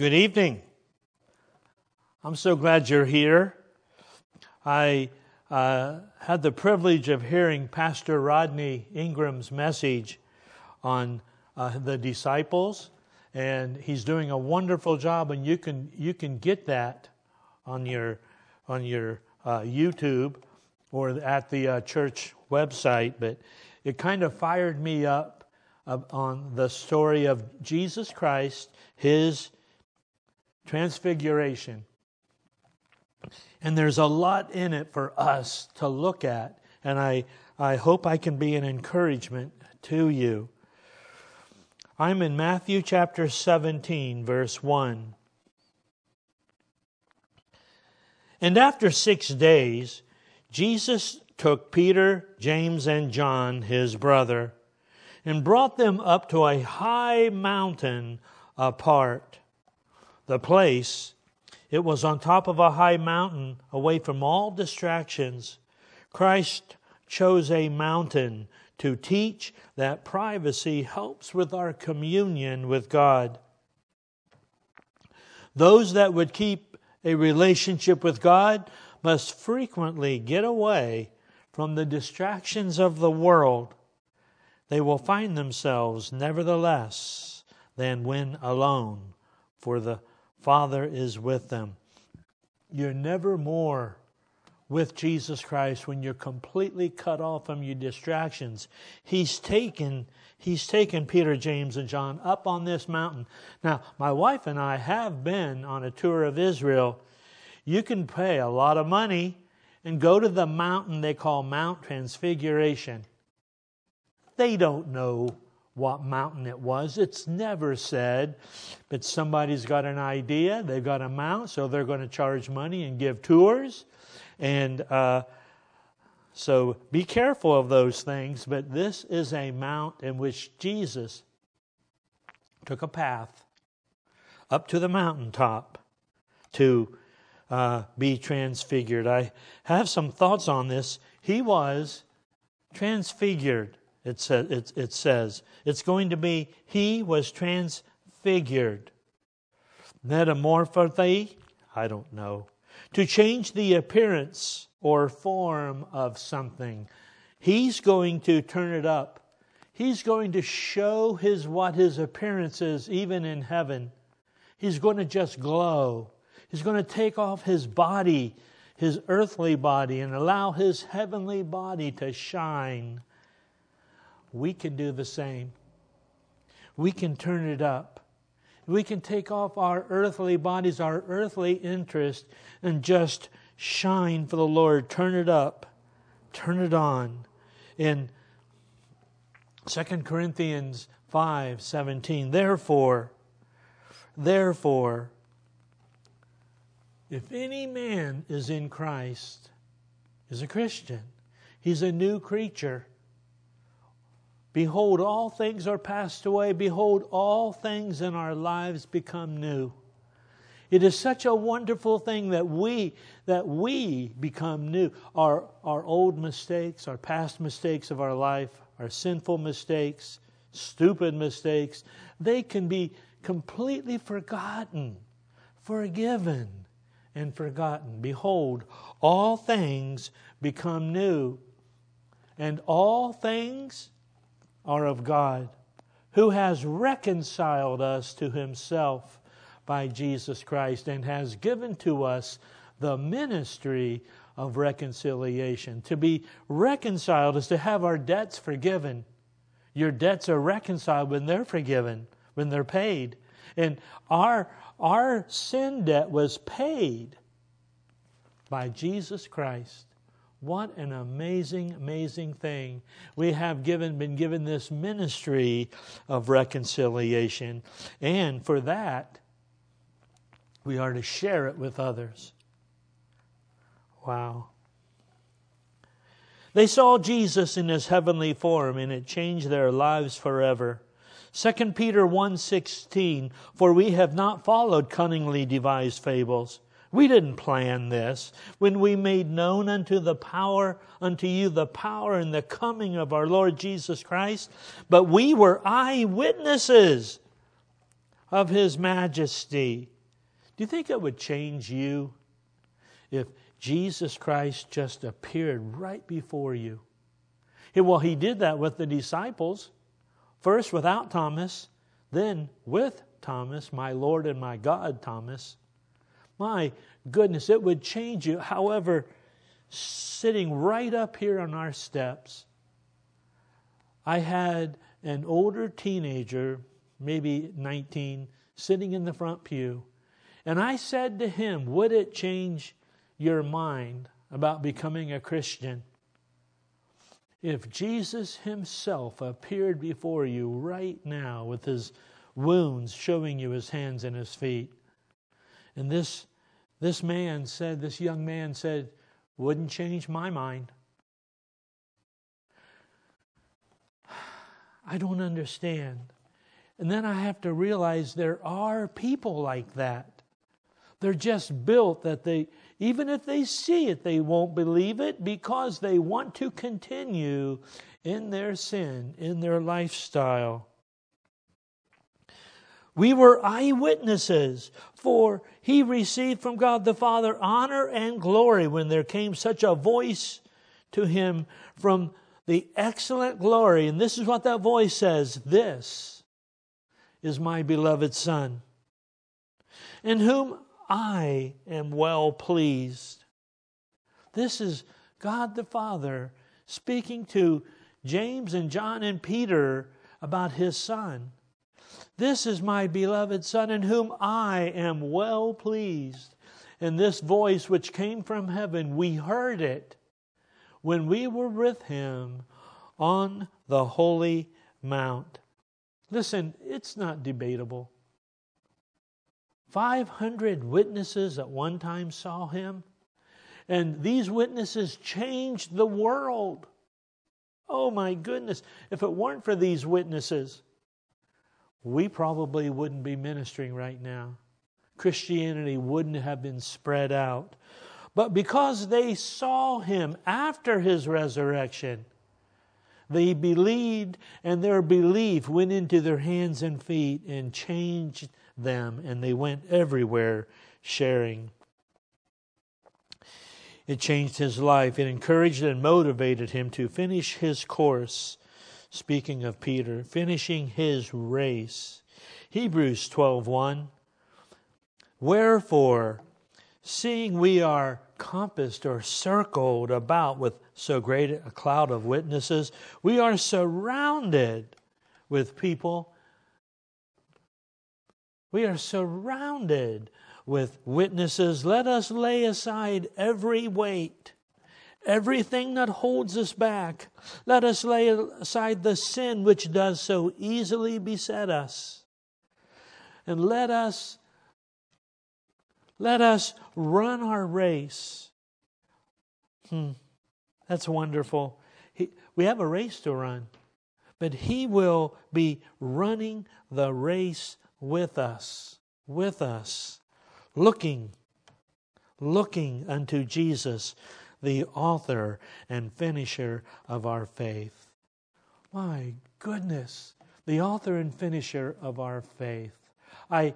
Good evening. I'm so glad you're here. I uh, had the privilege of hearing Pastor Rodney Ingram's message on uh, the disciples, and he's doing a wonderful job. And you can you can get that on your on your uh, YouTube or at the uh, church website. But it kind of fired me up on the story of Jesus Christ, his transfiguration. And there's a lot in it for us to look at, and I, I hope I can be an encouragement to you. I'm in Matthew chapter 17, verse 1. And after six days, Jesus took Peter, James, and John, his brother, and brought them up to a high mountain apart. The place, it was on top of a high mountain away from all distractions. Christ chose a mountain to teach that privacy helps with our communion with God. Those that would keep a relationship with God must frequently get away from the distractions of the world they will find themselves, nevertheless, than when alone, for the Father is with them. You're never more with Jesus Christ when you're completely cut off from your distractions. He's taken He's taken Peter, James, and John up on this mountain. Now, my wife and I have been on a tour of Israel. You can pay a lot of money and go to the mountain they call Mount Transfiguration. They don't know what mountain it was. It's never said, but somebody's got an idea. They've got a mount, so they're going to charge money and give tours. And uh, so be careful of those things. But this is a mount in which Jesus took a path up to the mountaintop to uh, be transfigured. I have some thoughts on this. He was transfigured it, sa- it, it says. It's going to be, he was transfigured. Metamorphothy? I don't know. To change the appearance or form of something. He's going to turn it up. He's going to show his what his appearance is even in heaven. He's going to just glow. He's going to take off his body, his earthly body, and allow his heavenly body to shine we can do the same. We can turn it up. We can take off our earthly bodies, our earthly interest, and just shine for the Lord. Turn it up. Turn it on. In 2 Corinthians 5 17, therefore, therefore, if any man is in Christ, is a Christian, he's a new creature. Behold, all things are passed away. Behold, all things in our lives become new. It is such a wonderful thing that we that we become new. Our our old mistakes, our past mistakes of our life, our sinful mistakes, stupid mistakes, they can be completely forgotten, forgiven, and forgotten. Behold, all things become new. And all things are of God, who has reconciled us to himself by Jesus Christ and has given to us the ministry of reconciliation. To be reconciled is to have our debts forgiven. Your debts are reconciled when they're forgiven, when they're paid. And our, our sin debt was paid by Jesus Christ. What an amazing, amazing thing. We have given, been given this ministry of reconciliation. And for that, we are to share it with others. Wow. They saw Jesus in his heavenly form and it changed their lives forever. 2 Peter 1:16 For we have not followed cunningly devised fables we didn't plan this. When we made known unto the power, unto you the power and the coming of our Lord Jesus Christ, but we were eyewitnesses. of his majesty. Do you think it would change you if Jesus Christ just appeared right before you? Well, he did that with the disciples. First without Thomas, then with Thomas, my Lord and my God, Thomas. My goodness, it would change you. However, sitting right up here on our steps, I had an older teenager, maybe 19, sitting in the front pew. And I said to him, Would it change your mind about becoming a Christian? If Jesus Himself appeared before you right now with His wounds showing you His hands and His feet, and this, this man said, this young man said, wouldn't change my mind. I don't understand. And then I have to realize there are people like that. They're just built that they, even if they see it, they won't believe it because they want to continue in their sin, in their lifestyle. We were eyewitnesses, for he received from God the Father honor and glory when there came such a voice to him from the excellent glory. And this is what that voice says This is my beloved Son, in whom I am well pleased. This is God the Father speaking to James and John and Peter about his Son. This is my beloved Son, in whom I am well pleased. And this voice which came from heaven, we heard it when we were with him on the holy mount. Listen, it's not debatable. 500 witnesses at one time saw him, and these witnesses changed the world. Oh my goodness. If it weren't for these witnesses, we probably wouldn't be ministering right now. Christianity wouldn't have been spread out. But because they saw him after his resurrection, they believed, and their belief went into their hands and feet and changed them, and they went everywhere sharing. It changed his life. It encouraged and motivated him to finish his course speaking of Peter, finishing his race. Hebrews 12:1 Wherefore seeing we are compassed or circled about with so great a cloud of witnesses, we are surrounded with people. We are surrounded with witnesses. Let us lay aside every weight everything that holds us back. Let us lay aside the sin which does so easily beset us. And let us let us run our race. Hmm, that's wonderful. He, we have a race to run, but He will be running the race with us, with us, looking, looking unto Jesus, the author and finisher of our faith. My goodness, the author and finisher of our faith. I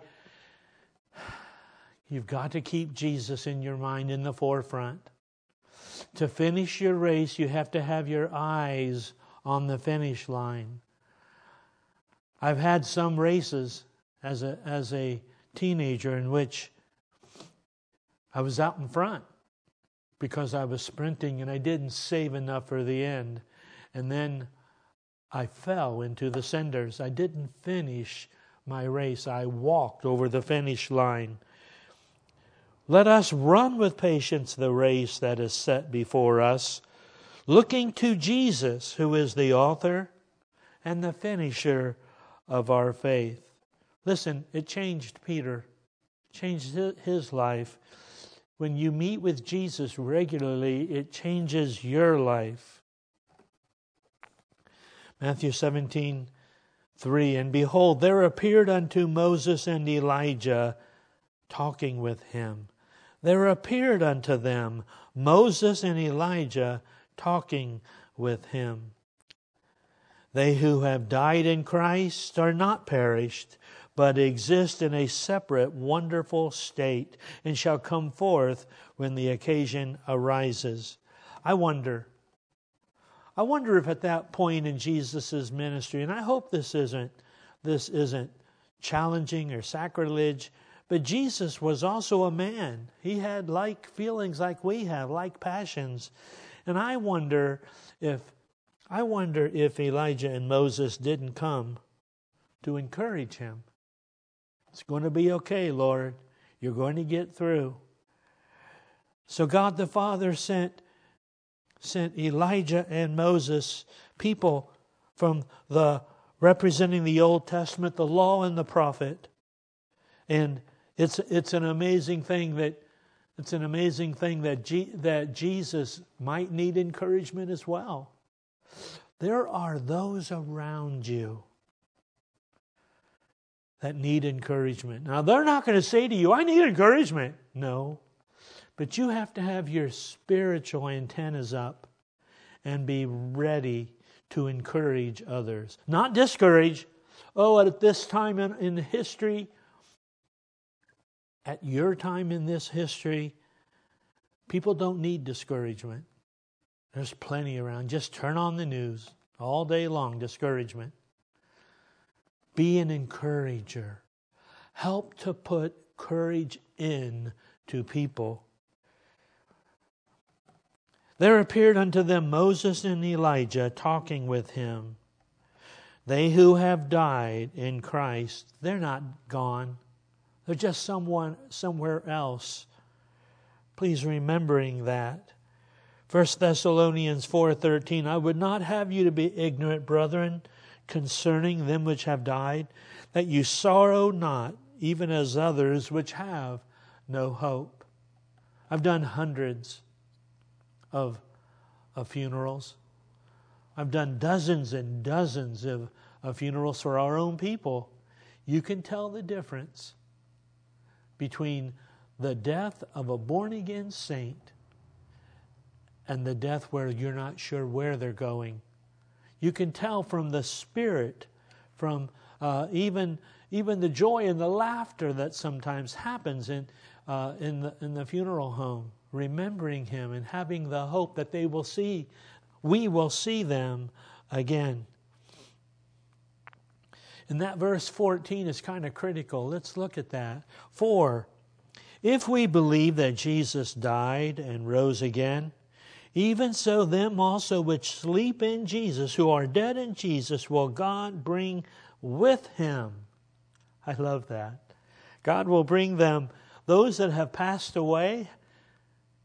you've got to keep Jesus in your mind in the forefront. To finish your race, you have to have your eyes on the finish line. I've had some races as a as a teenager in which I was out in front because I was sprinting and I didn't save enough for the end. And then I fell into the cinders. I didn't finish my race. I walked over the finish line. Let us run with patience the race that is set before us, looking to Jesus, who is the author and the finisher of our faith. Listen, it changed Peter, changed his life. When you meet with Jesus regularly, it changes your life. Matthew 17, 3 And behold, there appeared unto Moses and Elijah talking with him. There appeared unto them Moses and Elijah talking with him. They who have died in Christ are not perished, but exist in a separate, wonderful state, and shall come forth when the occasion arises. I wonder. I wonder if at that point in Jesus' ministry, and I hope this isn't this isn't challenging or sacrilege, but Jesus was also a man. He had like feelings like we have, like passions. And I wonder if I wonder if Elijah and Moses didn't come to encourage him. It's going to be okay, Lord. You're going to get through. So God the Father sent sent Elijah and Moses, people from the representing the Old Testament, the law and the prophet. And it's it's an amazing thing that it's an amazing thing that G, that Jesus might need encouragement as well. There are those around you that need encouragement. Now, they're not going to say to you, I need encouragement. No. But you have to have your spiritual antennas up and be ready to encourage others, not discourage. Oh, at this time in, in history, at your time in this history, people don't need discouragement. There's plenty around. Just turn on the news all day long, discouragement. Be an encourager. Help to put courage in to people. There appeared unto them Moses and Elijah talking with him. They who have died in Christ, they're not gone. They're just someone somewhere else. Please remembering that. 1 Thessalonians 4:13 I would not have you to be ignorant brethren concerning them which have died that you sorrow not even as others which have no hope. I've done hundreds of, of funerals. I've done dozens and dozens of, of funerals for our own people. You can tell the difference between the death of a born again saint and the death where you're not sure where they're going. You can tell from the spirit, from uh, even even the joy and the laughter that sometimes happens in uh, in the in the funeral home, remembering him and having the hope that they will see, we will see them again. And that verse 14 is kind of critical. Let's look at that. For if we believe that Jesus died and rose again, even so, them also which sleep in Jesus, who are dead in Jesus, will God bring with him. I love that. God will bring them, those that have passed away,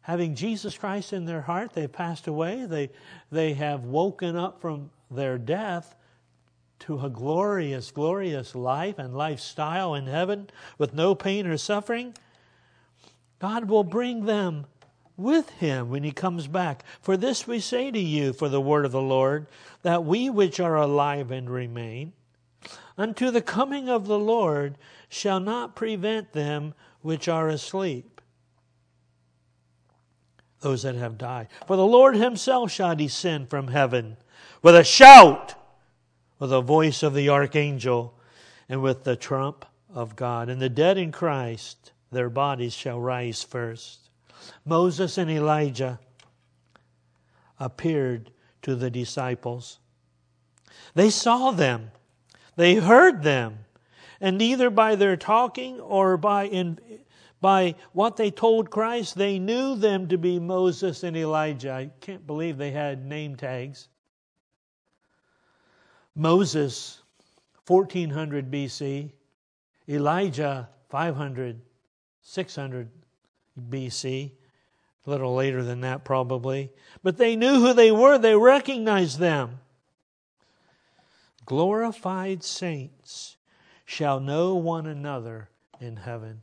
having Jesus Christ in their heart, they've passed away, they, they have woken up from their death to a glorious, glorious life and lifestyle in heaven with no pain or suffering. God will bring them with him when he comes back. For this we say to you, for the word of the Lord, that we which are alive and remain, unto the coming of the Lord, shall not prevent them which are asleep. Those that have died. For the Lord himself shall descend from heaven with a shout, with the voice of the archangel, and with the trump of God. And the dead in Christ, their bodies shall rise first. Moses and Elijah appeared to the disciples. They saw them, they heard them, and neither by their talking or by, in, by what they told Christ, they knew them to be Moses and Elijah. I can't believe they had name tags. Moses, 1400 BC, Elijah, 500, 600 BC a little later than that, probably. But they knew who they were, they recognized them. Glorified saints shall know one another in heaven.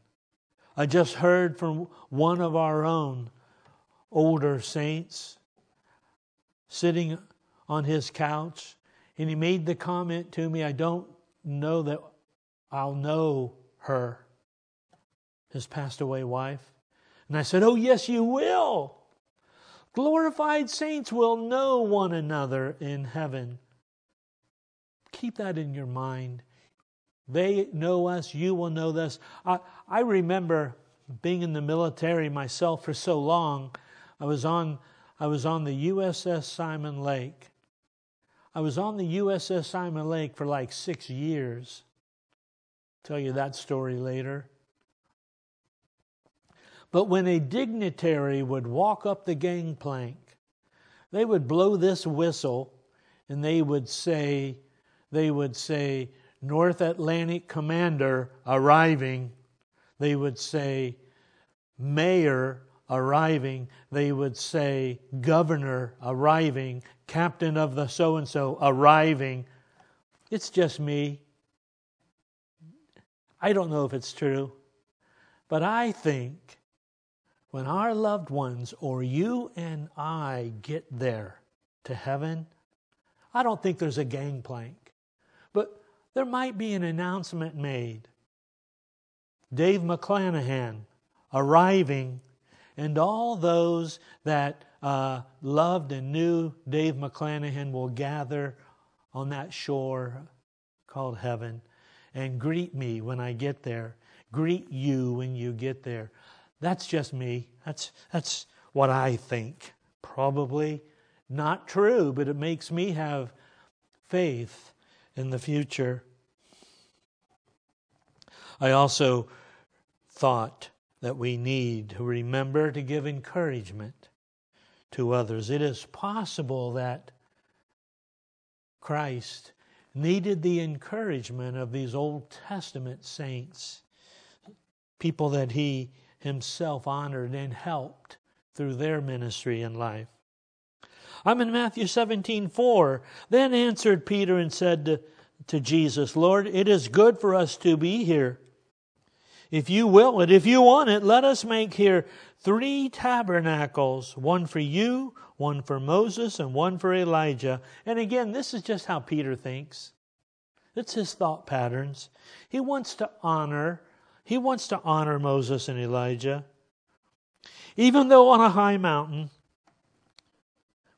I just heard from one of our own older saints sitting on his couch, and he made the comment to me, I don't know that I'll know her, his passed away wife. And I said, Oh, yes, you will. Glorified saints will know one another in heaven. Keep that in your mind. They know us, you will know us. I, I remember being in the military myself for so long. I was on I was on the USS Simon Lake. I was on the USS Simon Lake for like six years. Tell you that story later. But when a dignitary would walk up the gangplank, they would blow this whistle and they would say, they would say, North Atlantic Commander arriving. They would say, Mayor arriving. They would say, Governor arriving. Captain of the so and so arriving. It's just me. I don't know if it's true, but I think when our loved ones or you and I get there to heaven, I don't think there's a gangplank, but there might be an announcement made. Dave McClanahan arriving, and all those that uh, loved and knew Dave McClanahan will gather on that shore called heaven and greet me when I get there. Greet you when you get there. That's just me. That's, that's what I think. Probably not true, but it makes me have faith in the future. I also thought that we need to remember to give encouragement to others. It is possible that Christ needed the encouragement of these Old Testament saints, people that he himself honored and helped through their ministry in life. I'm in Matthew 17 4. Then answered Peter and said to, to Jesus, Lord, it is good for us to be here. If you will it, if you want it, let us make here three tabernacles one for you, one for Moses, and one for Elijah. And again, this is just how Peter thinks. It's his thought patterns. He wants to honor, he wants to honor Moses and Elijah. Even though on a high mountain,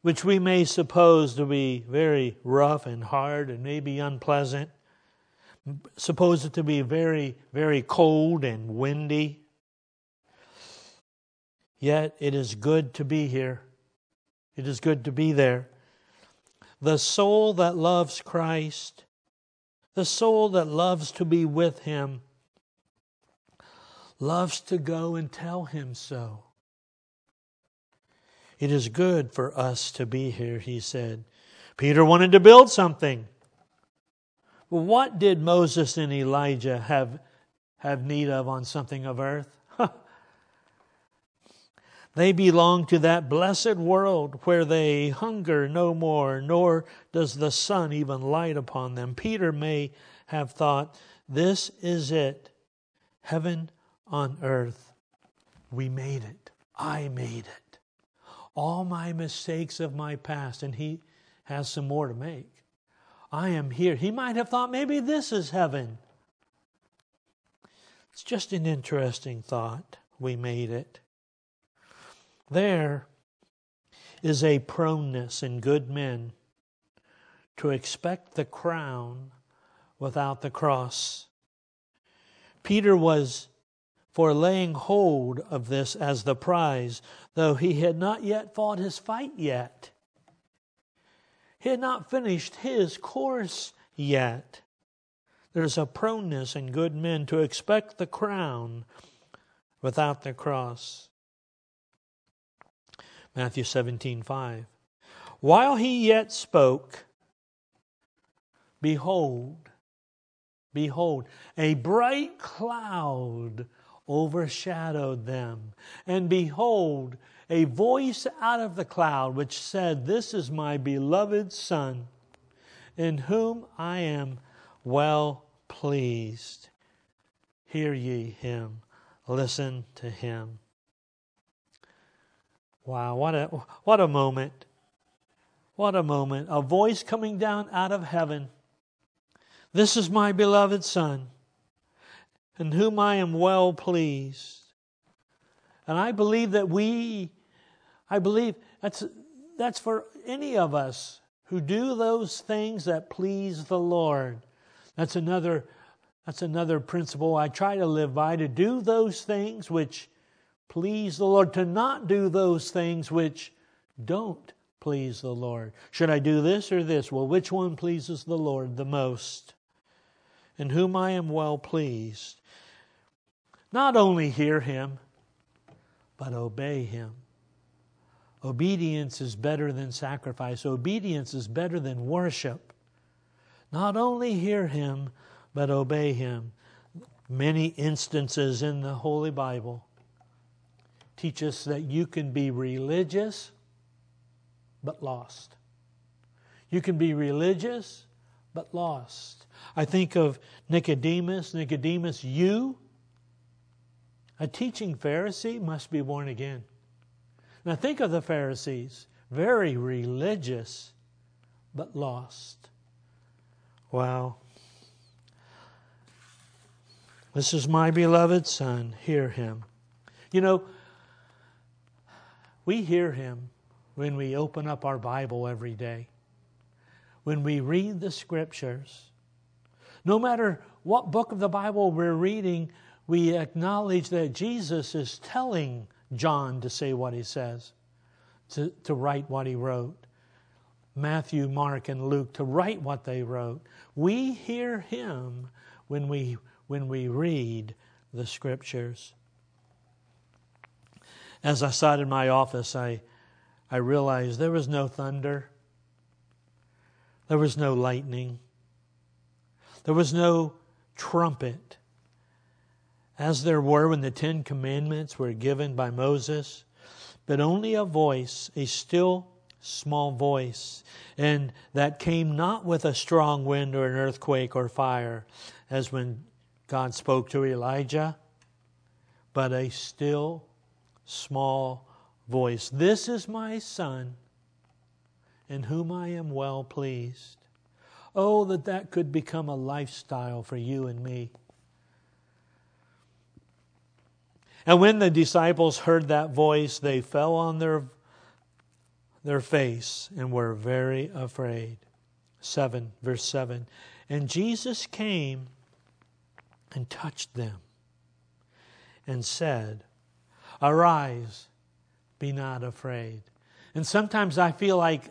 which we may suppose to be very rough and hard and maybe unpleasant, suppose it to be very, very cold and windy. Yet it is good to be here. It is good to be there. The soul that loves Christ, the soul that loves to be with Him, loves to go and tell Him so. It is good for us to be here, he said. Peter wanted to build something. But what did Moses and Elijah have, have need of on something of earth? they belong to that blessed world where they hunger no more, nor does the sun even light upon them. Peter may have thought, This is it, heaven on earth. We made it. I made it. All my mistakes of my past, and he has some more to make. I am here. He might have thought maybe this is heaven. It's just an interesting thought. We made it. There is a proneness in good men to expect the crown without the cross. Peter was for laying hold of this as the prize, though he had not yet fought his fight yet. He had not finished his course yet. There's a proneness in good men to expect the crown without the cross. Matthew 17, 5. While he yet spoke, behold, behold, a bright cloud overshadowed them. And behold, a voice out of the cloud which said, This is my beloved Son, in whom I am well pleased. Hear ye him, listen to him. Wow, what a, what a moment. What a moment. A voice coming down out of heaven. This is my beloved Son, in whom I am well pleased. And I believe that we I believe that's, that's for any of us who do those things that please the Lord. That's another, That's another principle I try to live by to do those things which please the Lord, to not do those things which don't please the Lord. Should I do this or this? Well, which one pleases the Lord the most? In whom I am well pleased. Not only hear him, but obey him. Obedience is better than sacrifice. Obedience is better than worship. Not only hear him, but obey him. Many instances in the Holy Bible teach us that you can be religious but lost. You can be religious but lost. I think of Nicodemus. Nicodemus, you, a teaching Pharisee, must be born again. Now think of the Pharisees, very religious but lost. Wow. This is my beloved Son. Hear him. You know, we hear him when we open up our Bible every day, when we read the scriptures. No matter what book of the Bible we're reading, we acknowledge that Jesus is telling John to say what he says, to, to write what he wrote. Matthew, Mark, and Luke to write what they wrote. We hear him when we, when we read the scriptures. As I sat in my office, I, I realized there was no thunder, there was no lightning, there was no trumpet, as there were when the Ten Commandments were given by Moses, but only a voice, a still small voice, and that came not with a strong wind or an earthquake or fire, as when God spoke to Elijah, but a still small voice. This is my Son, in whom I am well pleased. Oh, that that could become a lifestyle for you and me. And when the disciples heard that voice, they fell on their, their face and were very afraid. 7, verse 7. And Jesus came and touched them and said, Arise, be not afraid. And sometimes I feel like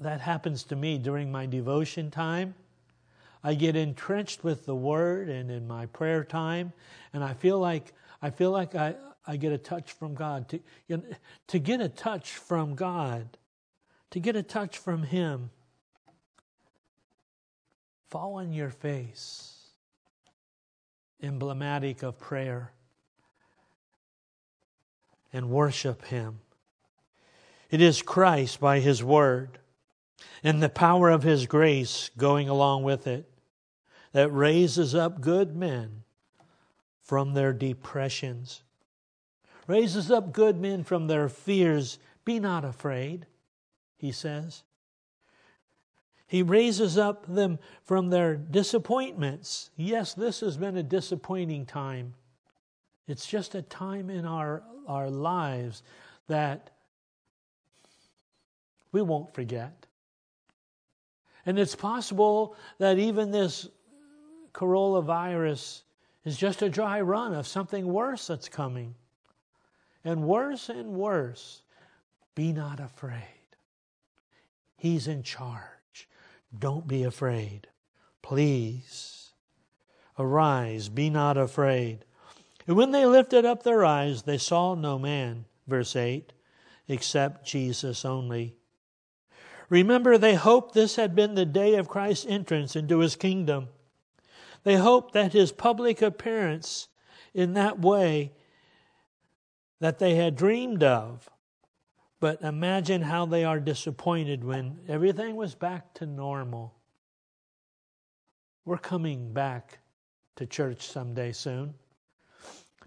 that happens to me during my devotion time. I get entrenched with the word and in my prayer time, and I feel like I feel like I, I get a touch from God. To, you know, to get a touch from God, to get a touch from Him, fall on your face, emblematic of prayer and worship Him. It is Christ by His Word and the power of His grace going along with it that raises up good men from their depressions, raises up good men from their fears. Be not afraid, He says. He raises up them from their disappointments. Yes, this has been a disappointing time. It's just a time in our our lives that we won't forget. And it's possible that even this coronavirus is just a dry run of something worse that's coming. And worse and worse. Be not afraid. He's in charge. Don't be afraid. Please arise. Be not afraid. And when they lifted up their eyes, they saw no man, verse 8, except Jesus only. Remember, they hoped this had been the day of Christ's entrance into his kingdom. They hoped that his public appearance in that way that they had dreamed of. But imagine how they are disappointed when everything was back to normal. We're coming back to church someday soon.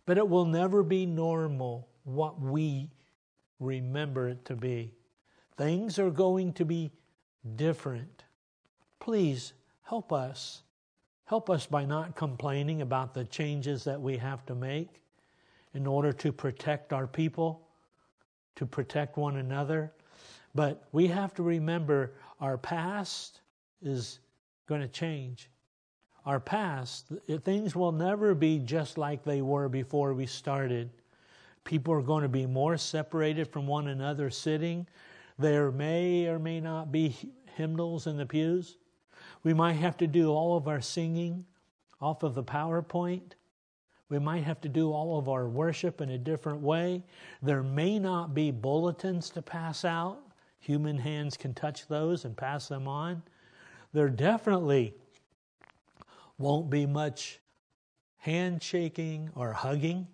But it will never be normal what we remember it to be. Things are going to be different. Please help us. Help us by not complaining about the changes that we have to make in order to protect our people, to protect one another. But we have to remember our past is going to change. our past, things will never be just like they were before we started. People are going to be more separated from one another sitting. There may or may not be hymnals in the pews. We might have to do all of our singing off of the PowerPoint. We might have to do all of our worship in a different way. There may not be bulletins to pass out. Human hands can touch those and pass them on. There definitely won't be much handshaking or hugging.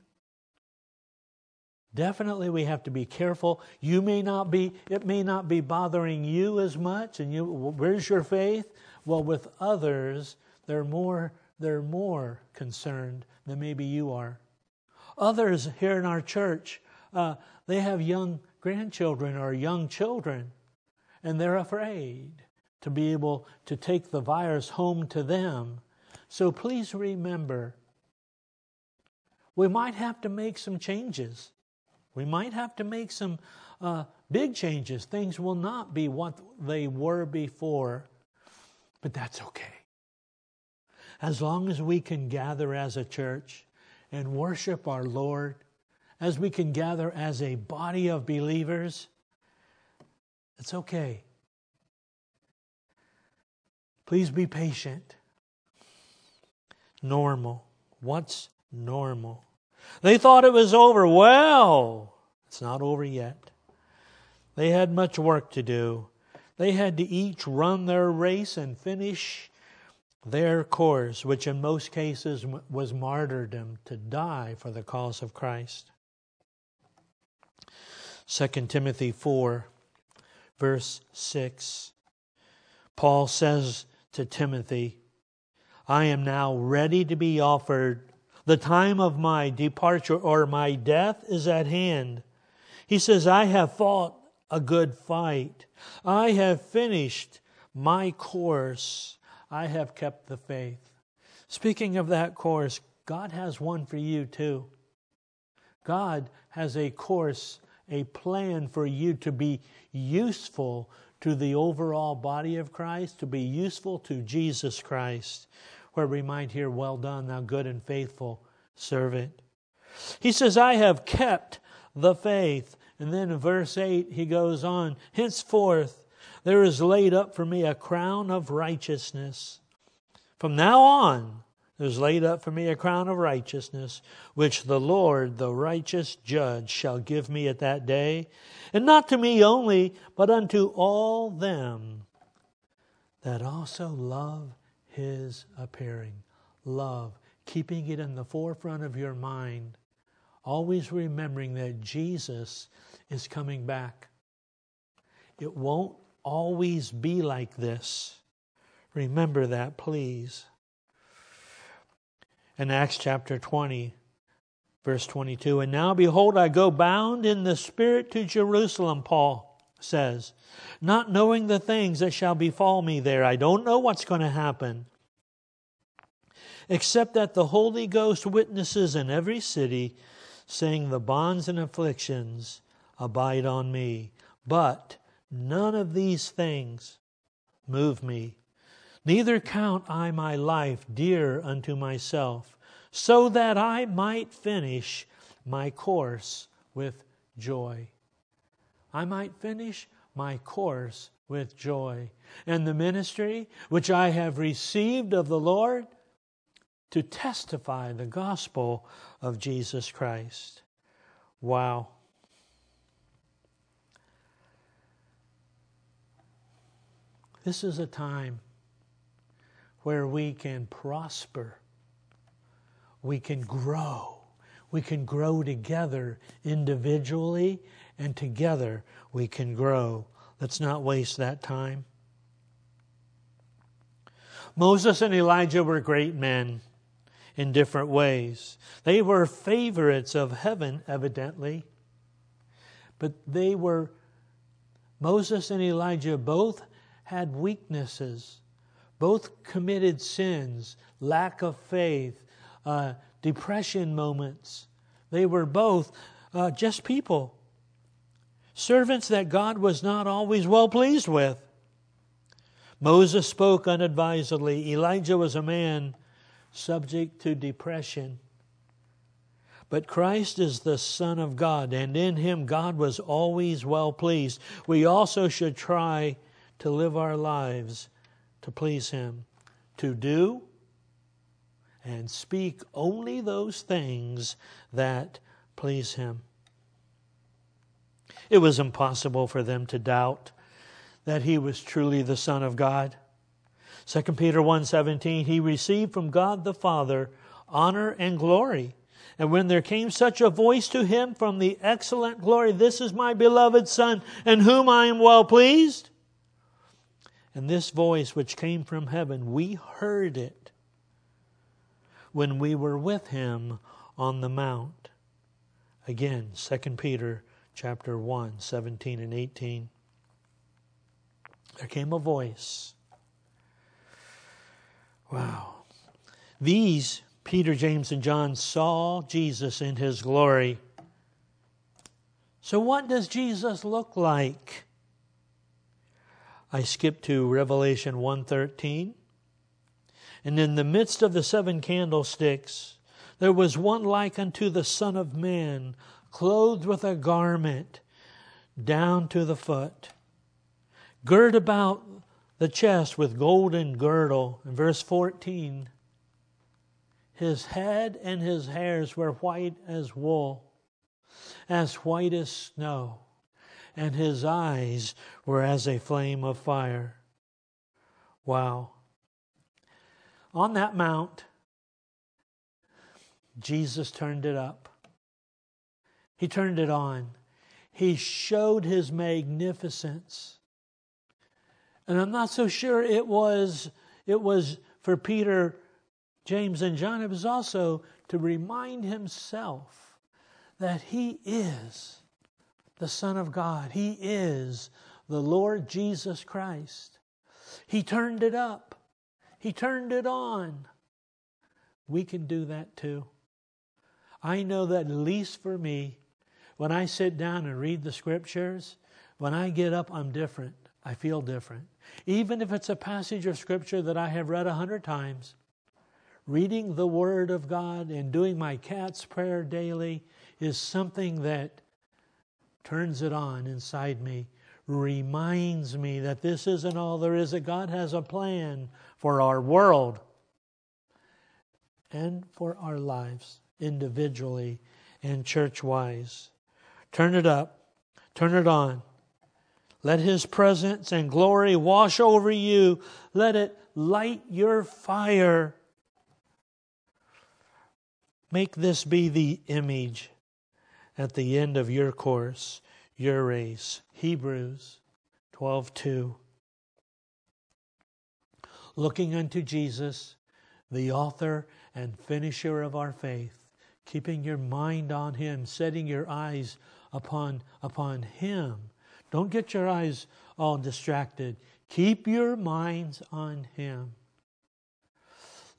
Definitely we have to be careful. You may not be, it may not be bothering you as much. And you, where's your faith? Well, with others, they're more, they're more concerned than maybe you are. Others here in our church, uh, they have young grandchildren or young children, and they're afraid to be able to take the virus home to them. So please remember, we might have to make some changes. We might have to make some uh, big changes. Things will not be what they were before, but that's okay. As long as we can gather as a church and worship our Lord, as we can gather as a body of believers, it's okay. Please be patient. Normal. What's normal? They thought it was over. Well, it's not over yet. They had much work to do. They had to each run their race and finish their course, which in most cases was martyrdom to die for the cause of Christ. 2 Timothy 4, verse 6. Paul says to Timothy, I am now ready to be offered the time of my departure or my death is at hand. He says, I have fought a good fight. I have finished my course. I have kept the faith. Speaking of that course, God has one for you too. God has a course, a plan for you to be useful to the overall body of Christ, to be useful to Jesus Christ where we might hear, Well done, thou good and faithful servant. He says, I have kept the faith. And then in verse 8, he goes on, Henceforth there is laid up for me a crown of righteousness. From now on, there's laid up for me a crown of righteousness, which the Lord, the righteous judge, shall give me at that day, and not to me only, but unto all them that also love his appearing. Love, keeping it in the forefront of your mind, always remembering that Jesus is coming back. It won't always be like this. Remember that, please. In Acts chapter 20, verse 22, and now behold, I go bound in the Spirit to Jerusalem, Paul says, not knowing the things that shall befall me there. I don't know what's going to happen. Except that the Holy Ghost witnesses in every city, saying, The bonds and afflictions abide on me. But none of these things move me. Neither count I my life dear unto myself, so that I might finish my course with joy. I might finish my course with joy. And the ministry which I have received of the Lord to testify the gospel of Jesus Christ. Wow. This is a time where we can prosper, we can grow, we can grow together individually and together we can grow. Let's not waste that time. Moses and Elijah were great men in different ways. They were favorites of heaven, evidently, but they were, Moses and Elijah both had weaknesses, both committed sins, lack of faith, uh, depression moments. They were both uh, just people servants that God was not always well pleased with. Moses spoke unadvisedly. Elijah was a man subject to depression. But Christ is the Son of God, and in him God was always well pleased. We also should try to live our lives to please him, to do and speak only those things that please him. It was impossible for them to doubt that he was truly the Son of God. 2 Peter 1:17 He received from God the Father honor and glory and when there came such a voice to him from the excellent glory, This is my beloved Son, in whom I am well pleased. And this voice which came from heaven, we heard it when we were with him on the mount. Again, 2 Peter chapter 1, 17 and 18. There came a voice. Wow. These Peter, James, and John saw Jesus in his glory. So, what does Jesus look like? I skip to Revelation 1:13. And in the midst of the seven candlesticks there was one like unto the son of man, clothed with a garment down to the foot, girt about the chest with golden girdle. In verse 14, his head and his hairs were white as wool, as white as snow, and his eyes were as a flame of fire. Wow. On that mount, Jesus turned it up. He turned it on. He showed his magnificence. And I'm not so sure it was it was for Peter James and John, it was also to remind himself that he is the Son of God. He is the Lord Jesus Christ. He turned it up, He turned it on. We can do that too. I know that, at least for me, when I sit down and read the scriptures, when I get up, I'm different. I feel different. Even if it's a passage of scripture that I have read a hundred times, reading the Word of God and doing my cat's prayer daily is something that turns it on inside me, reminds me that this isn't all there is, that God has a plan for our world and for our lives individually and church wise. Turn it up, turn it on. Let His presence and glory wash over you. Let it light your fire Make this be the image at the end of your course, your race. Hebrews 12:2. Looking unto Jesus, the author and finisher of our faith, keeping your mind on him, setting your eyes upon upon him. Don't get your eyes all distracted. Keep your minds on him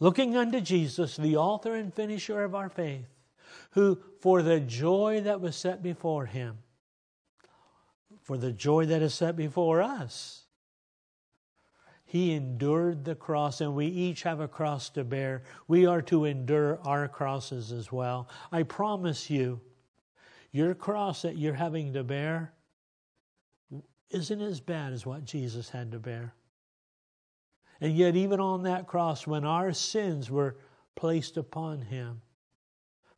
looking unto Jesus, the author and finisher of our faith, who, for the joy that was set before him, for the joy that is set before us, he endured the cross, and we each have a cross to bear. We are to endure our crosses as well. I promise you, your cross that you're having to bear isn't as bad as what Jesus had to bear. And yet, even on that cross, when our sins were placed upon him,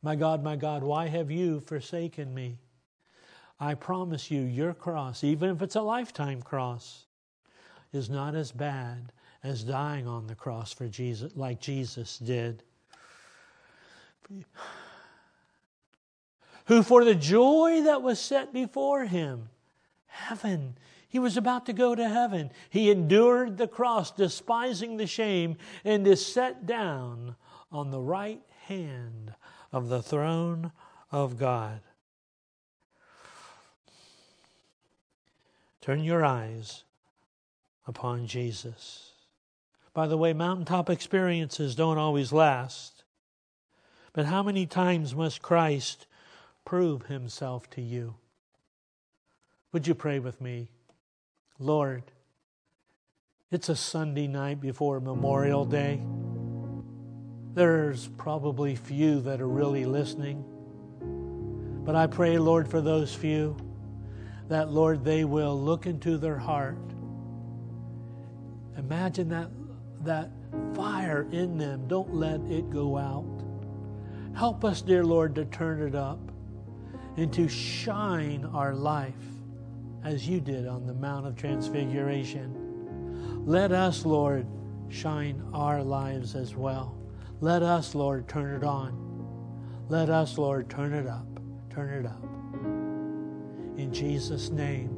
my God, my God, why have you forsaken me? I promise you, your cross, even if it's a lifetime cross, is not as bad as dying on the cross for Jesus, like Jesus did. Who, for the joy that was set before him, heaven he was about to go to heaven. He endured the cross, despising the shame, and is set down on the right hand of the throne of God. Turn your eyes upon Jesus. By the way, mountaintop experiences don't always last. But how many times must Christ prove himself to you? Would you pray with me? Lord, it's a Sunday night before Memorial Day. There's probably few that are really listening. But I pray, Lord, for those few that, Lord, they will look into their heart. Imagine that, that fire in them. Don't let it go out. Help us, dear Lord, to turn it up and to shine our life as you did on the Mount of Transfiguration. Let us, Lord, shine our lives as well. Let us, Lord, turn it on. Let us, Lord, turn it up. Turn it up. In Jesus' name.